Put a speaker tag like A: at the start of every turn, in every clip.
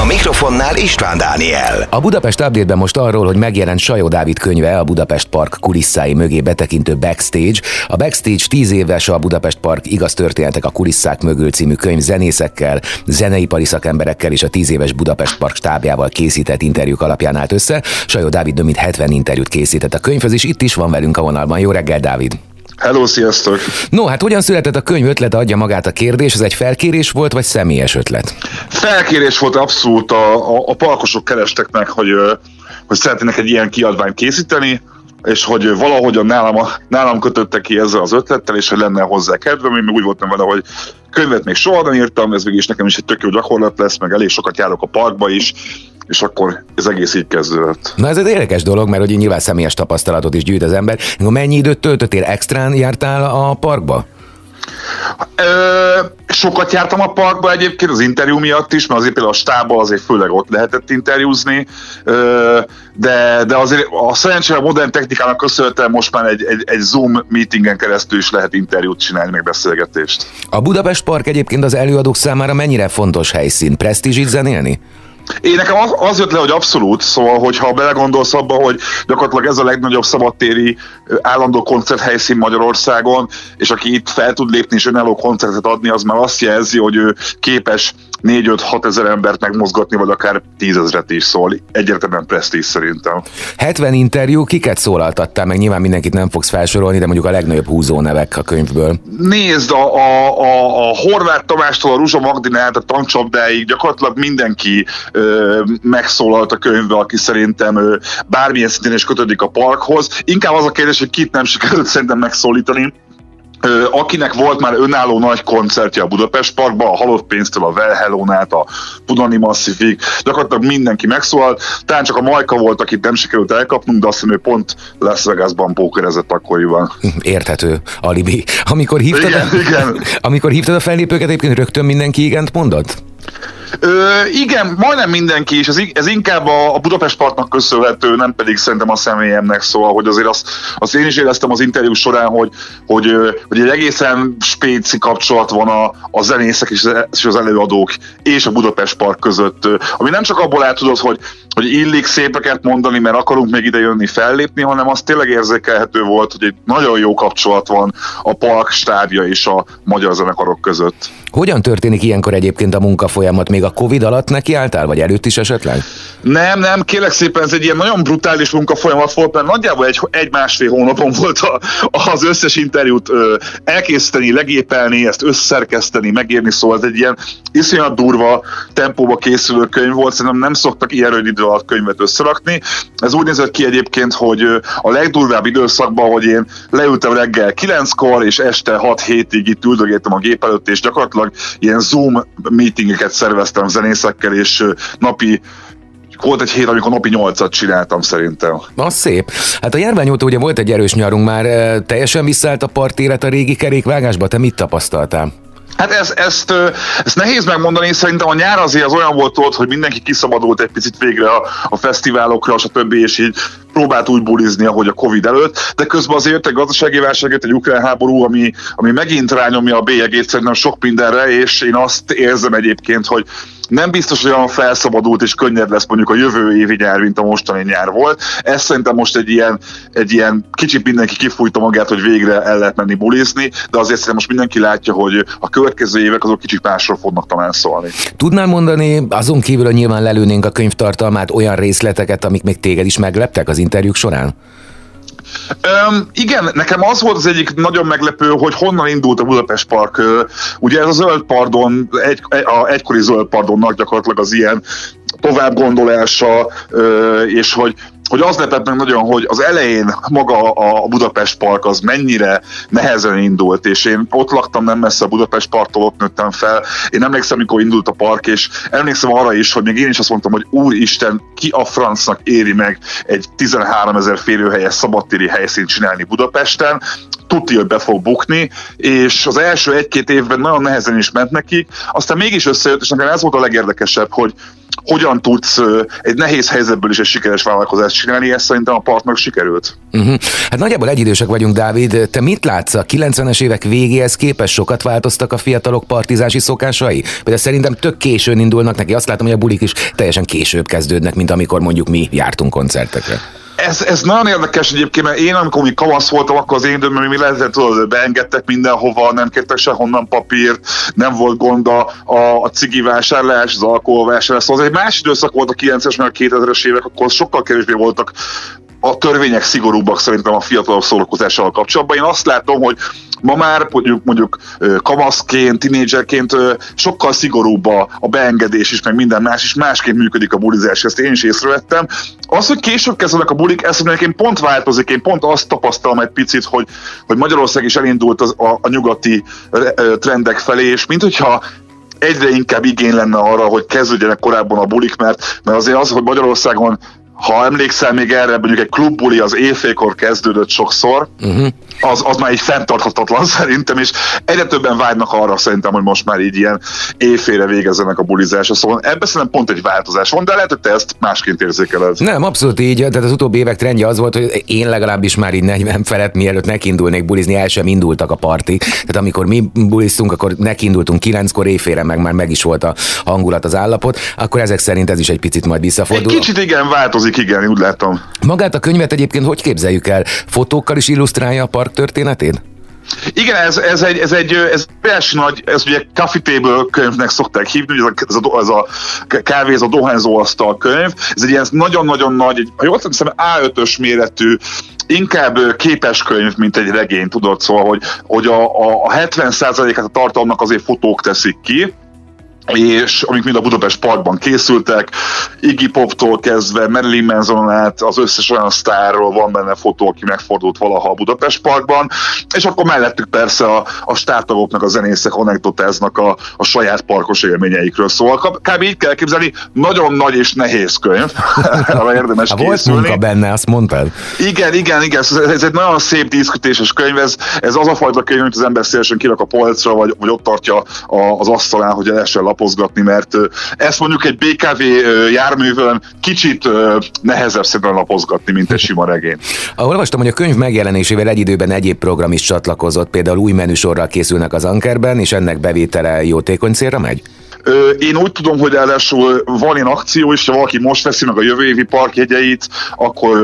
A: A mikrofonnál István Dániel.
B: A Budapest update most arról, hogy megjelent Sajó Dávid könyve a Budapest Park kulisszái mögé betekintő Backstage. A Backstage 10 éves a Budapest Park igaz történetek a kulisszák mögül című könyv zenészekkel, zeneipari szakemberekkel és a 10 éves Budapest Park stábjával készített interjúk alapján állt össze. Sajó Dávid több mint 70 interjút készített a könyvhöz, és itt is van velünk a vonalban. Jó reggel, Dávid!
C: Hello, sziasztok!
B: No, hát hogyan született a könyv ötlete, adja magát a kérdés, ez egy felkérés volt, vagy személyes ötlet?
C: Felkérés volt abszolút, a, a, a parkosok kerestek meg, hogy, hogy szeretnének egy ilyen kiadványt készíteni, és hogy valahogyan nálam, nálam kötöttek ki ezzel az ötlettel, és hogy lenne hozzá kedvem, én meg úgy voltam vele, hogy könyvet még soha nem írtam, ez mégis nekem is egy tök jó gyakorlat lesz, meg elég sokat járok a parkba is, és akkor ez egész így kezdődött.
B: Na ez egy érdekes dolog, mert hogy nyilván személyes tapasztalatot is gyűjt az ember. Mennyi időt töltöttél extrán, jártál a parkba?
C: Ö, sokat jártam a parkba egyébként az interjú miatt is, mert azért például a stábbal azért főleg ott lehetett interjúzni, ö, de, de azért a szerencsére a modern technikának köszönhetően most már egy, egy, egy Zoom meetingen keresztül is lehet interjút csinálni, meg beszélgetést.
B: A Budapest Park egyébként az előadók számára mennyire fontos helyszín? Presztízsit zenélni?
C: Én nekem az, az jött le, hogy abszolút, szóval, hogyha belegondolsz abba, hogy gyakorlatilag ez a legnagyobb szabadtéri állandó koncerthelyszín Magyarországon, és aki itt fel tud lépni és önálló koncertet adni, az már azt jelzi, hogy ő képes 4-5-6 ezer embert megmozgatni, vagy akár tízezret is szól. Egyértelműen presztíz szerintem.
B: 70 interjú, kiket szólaltattál meg? Nyilván mindenkit nem fogsz felsorolni, de mondjuk a legnagyobb húzó nevek a könyvből.
C: Nézd, a, a, a, a Horváth Tamástól a Ruzsa Magdinát, a tancsapdáig gyakorlatilag mindenki ö, megszólalt a könyvbe, aki szerintem ö, bármilyen szintén is kötődik a parkhoz. Inkább az a kérdés, hogy kit nem sikerült szerintem megszólítani. Akinek volt már önálló nagy koncertje a Budapest Parkban, a Halott Pénztől, a Well Hello-nát, a Punani Massifig, gyakorlatilag mindenki megszólalt. Talán csak a Majka volt, akit nem sikerült elkapnunk, de azt hiszem, ő pont Las Vegasban pókerezett akkoriban.
B: Érthető alibi. Amikor hívtad,
C: Igen,
B: a,
C: igen.
B: amikor hívtad a fellépőket, egyébként rögtön mindenki igent mondott?
C: Ö, igen, majdnem mindenki, és ez, ez inkább a, a Budapest Partnak köszönhető, nem pedig szerintem a személyemnek, szóval, hogy azért azt, azt én is éreztem az interjú során, hogy, hogy, hogy egy egészen spéci kapcsolat van a, a zenészek és az- és az előadók és a Budapest Park között, ami nem csak abból el tudod, hogy, hogy illik szépeket mondani, mert akarunk még ide jönni fellépni, hanem az tényleg érzékelhető volt, hogy egy nagyon jó kapcsolat van a park stábja és a magyar zenekarok között.
B: Hogyan történik ilyenkor egyébként a munkafolyamat? Még a Covid alatt nekiálltál, vagy előtt is esetleg?
C: Nem, nem, kérlek szépen, ez egy ilyen nagyon brutális munkafolyamat volt, mert nagyjából egy, egy másfél hónapon volt a, az összes interjút ö, elkészíteni, legépelni, ezt összerkeszteni, megírni, szóval ez egy ilyen iszonyat durva tempóba készülő könyv volt, szerintem nem szoktak ilyen rövid idő alatt könyvet összerakni. Ez úgy nézett ki egyébként, hogy a legdurvább időszakban, hogy én leültem reggel 9-kor, és este 6-7-ig itt üldögéltem a gép előtt, és gyakorlatilag ilyen Zoom meetingeket szerveztem zenészekkel, és napi volt egy hét, amikor napi nyolcat csináltam szerintem.
B: Az szép. Hát a járvány óta ugye volt egy erős nyarunk már, teljesen visszaállt a partélet a régi kerékvágásba, te mit tapasztaltál?
C: Hát ez, ezt, ezt nehéz megmondani, szerintem a nyár azért az olyan volt ott, hogy mindenki kiszabadult egy picit végre a, a fesztiválokra, stb. és így próbált úgy bulizni, ahogy a Covid előtt, de közben azért egy gazdasági válság, egy ukrán háború, ami, ami megint rányomja a bélyegét szerintem sok mindenre, és én azt érzem egyébként, hogy nem biztos, hogy olyan felszabadult és könnyed lesz mondjuk a jövő évi nyár, mint a mostani nyár volt. Ez szerintem most egy ilyen, egy ilyen kicsit mindenki kifújta magát, hogy végre el lehet menni bulizni, de azért szerintem most mindenki látja, hogy a következő évek azok kicsit másról fognak talán szólni.
B: Tudnál mondani, azon kívül, hogy nyilván lelőnénk a könyv tartalmát, olyan részleteket, amik még téged is megleptek az interjúk során?
C: Öm, igen, nekem az volt az egyik nagyon meglepő, hogy honnan indult a Budapest Park. Ugye ez a zöld pardon, egy, a egykori zöld pardonnak gyakorlatilag az ilyen tovább gondolása, és hogy hogy az lepett meg nagyon, hogy az elején maga a Budapest Park az mennyire nehezen indult, és én ott laktam nem messze a Budapest Parktól, ott nőttem fel. Én emlékszem, amikor indult a park, és emlékszem arra is, hogy még én is azt mondtam, hogy úristen, ki a francnak éri meg egy 13 ezer férőhelyes szabadtéri helyszínt csinálni Budapesten, tudja, hogy be fog bukni, és az első egy-két évben nagyon nehezen is ment nekik, aztán mégis összejött, és nekem ez volt a legérdekesebb, hogy hogyan tudsz egy nehéz helyzetből is egy sikeres vállalkozást csinálni, ez szerintem a partnak sikerült.
B: Uh-huh. Hát nagyjából egyidősek vagyunk, Dávid. Te mit látsz? A 90-es évek végéhez képest sokat változtak a fiatalok partizási szokásai? Például szerintem tök későn indulnak neki. Azt látom, hogy a bulik is teljesen később kezdődnek, mint amikor mondjuk mi jártunk koncertekre
C: ez, ez nagyon érdekes egyébként, mert én amikor mi kamasz voltam, akkor az én időmben mi lehetett, tudod, beengedtek mindenhova, nem kértek sehonnan papírt, nem volt gond a, a, a cigi vásárlás, az alkoholvásárlás, szóval az egy más időszak volt a 90-es, meg a 2000-es évek, akkor sokkal kevésbé voltak a törvények szigorúbbak szerintem a fiatalok szórakozással kapcsolatban. Én azt látom, hogy ma már mondjuk, mondjuk kamaszként, tinédzserként sokkal szigorúbb a, a beengedés is, meg minden más is, másként működik a bulizás, ezt én is észrevettem. Az, hogy később kezdenek a bulik, ez én pont változik, én pont azt tapasztalom egy picit, hogy, hogy Magyarország is elindult az, a, a nyugati trendek felé, és mint hogyha egyre inkább igény lenne arra, hogy kezdődjenek korábban a bulik, mert, mert azért az, hogy Magyarországon ha emlékszel még erre, mondjuk egy klubbuli az éjfélkor kezdődött sokszor, uh-huh. az, az már egy fenntarthatatlan szerintem, és egyre többen vágynak arra szerintem, hogy most már így ilyen éjfélre végezzenek a bulizásra, szóval ebben szerintem pont egy változás van, de lehet, hogy te ezt másként érzékeled.
B: Nem, abszolút így, tehát az utóbbi évek trendje az volt, hogy én legalábbis már így 40 felett, mielőtt nekindulnék bulizni, el sem indultak a parti. Tehát amikor mi buliztunk, akkor nekindultunk kilenckor éjfélre, meg már meg is volt a hangulat, az állapot, akkor ezek szerint ez is egy picit majd visszafordul.
C: Egy kicsit igen, változik működik, igen, úgy látom.
B: Magát a könyvet egyébként hogy képzeljük el? Fotókkal is illusztrálja a park történetét?
C: Igen, ez, ez egy, ez egy, ez egy nagy, ez ugye coffee table könyvnek szokták hívni, ez a, ez a, ez a kávé, ez a dohányzó asztal könyv, ez egy ilyen nagyon-nagyon nagy, egy, ha jól hiszem, A5-ös méretű inkább képes könyv, mint egy regény, tudod, szóval, hogy, hogy a, a, a 70%-át a tartalomnak azért fotók teszik ki, és amik mind a Budapest Parkban készültek, Iggy Poptól kezdve Marilyn Manson át, az összes olyan sztárról van benne fotó, aki megfordult valaha a Budapest Parkban, és akkor mellettük persze a, a stártagoknak, a zenészek anekdotáznak a, a saját parkos élményeikről. Szóval kb. így kell képzelni, nagyon nagy és nehéz könyv, érdemes
B: ha Volt munka benne, azt mondtad?
C: Igen, igen, igen, ez, egy nagyon szép díszkötéses könyv, ez, ez az a fajta könyv, amit az ember szélesen kirak a polcra, vagy, vagy ott tartja az asztalán, hogy lehessen lapozgatni, mert ezt mondjuk egy BKV járművön kicsit nehezebb szerintem lapozgatni, mint egy sima regény.
B: Olvastam, hogy a könyv megjelenésével egy időben egyéb program is csatlakozott, például új menüsorral készülnek az Ankerben, és ennek bevétele jótékony célra megy?
C: Én úgy tudom, hogy ráadásul van ilyen akció is, ha valaki most veszi meg a jövő évi parkjegyeit, akkor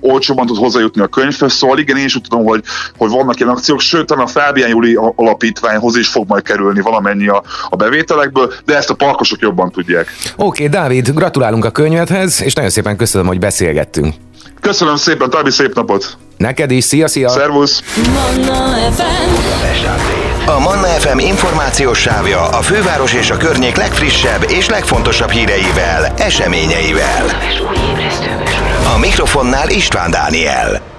C: olcsóban tud hozzájutni a könyvhöz, szóval igen, én is úgy tudom, hogy, hogy vannak ilyen akciók, sőt, a Fábián Júli alapítványhoz is fog majd kerülni valamennyi a, a bevételekből, de ezt a parkosok jobban tudják.
B: Oké, okay, Dávid, gratulálunk a könyvedhez, és nagyon szépen köszönöm, hogy beszélgettünk.
C: Köszönöm szépen, további szép napot!
B: Neked is, szia, szia!
C: Szervusz!
D: Manna FM.
A: A Manna FM információs sávja a főváros és a környék legfrissebb és legfontosabb híreivel, eseményeivel. A mikrofonnál István Dániel.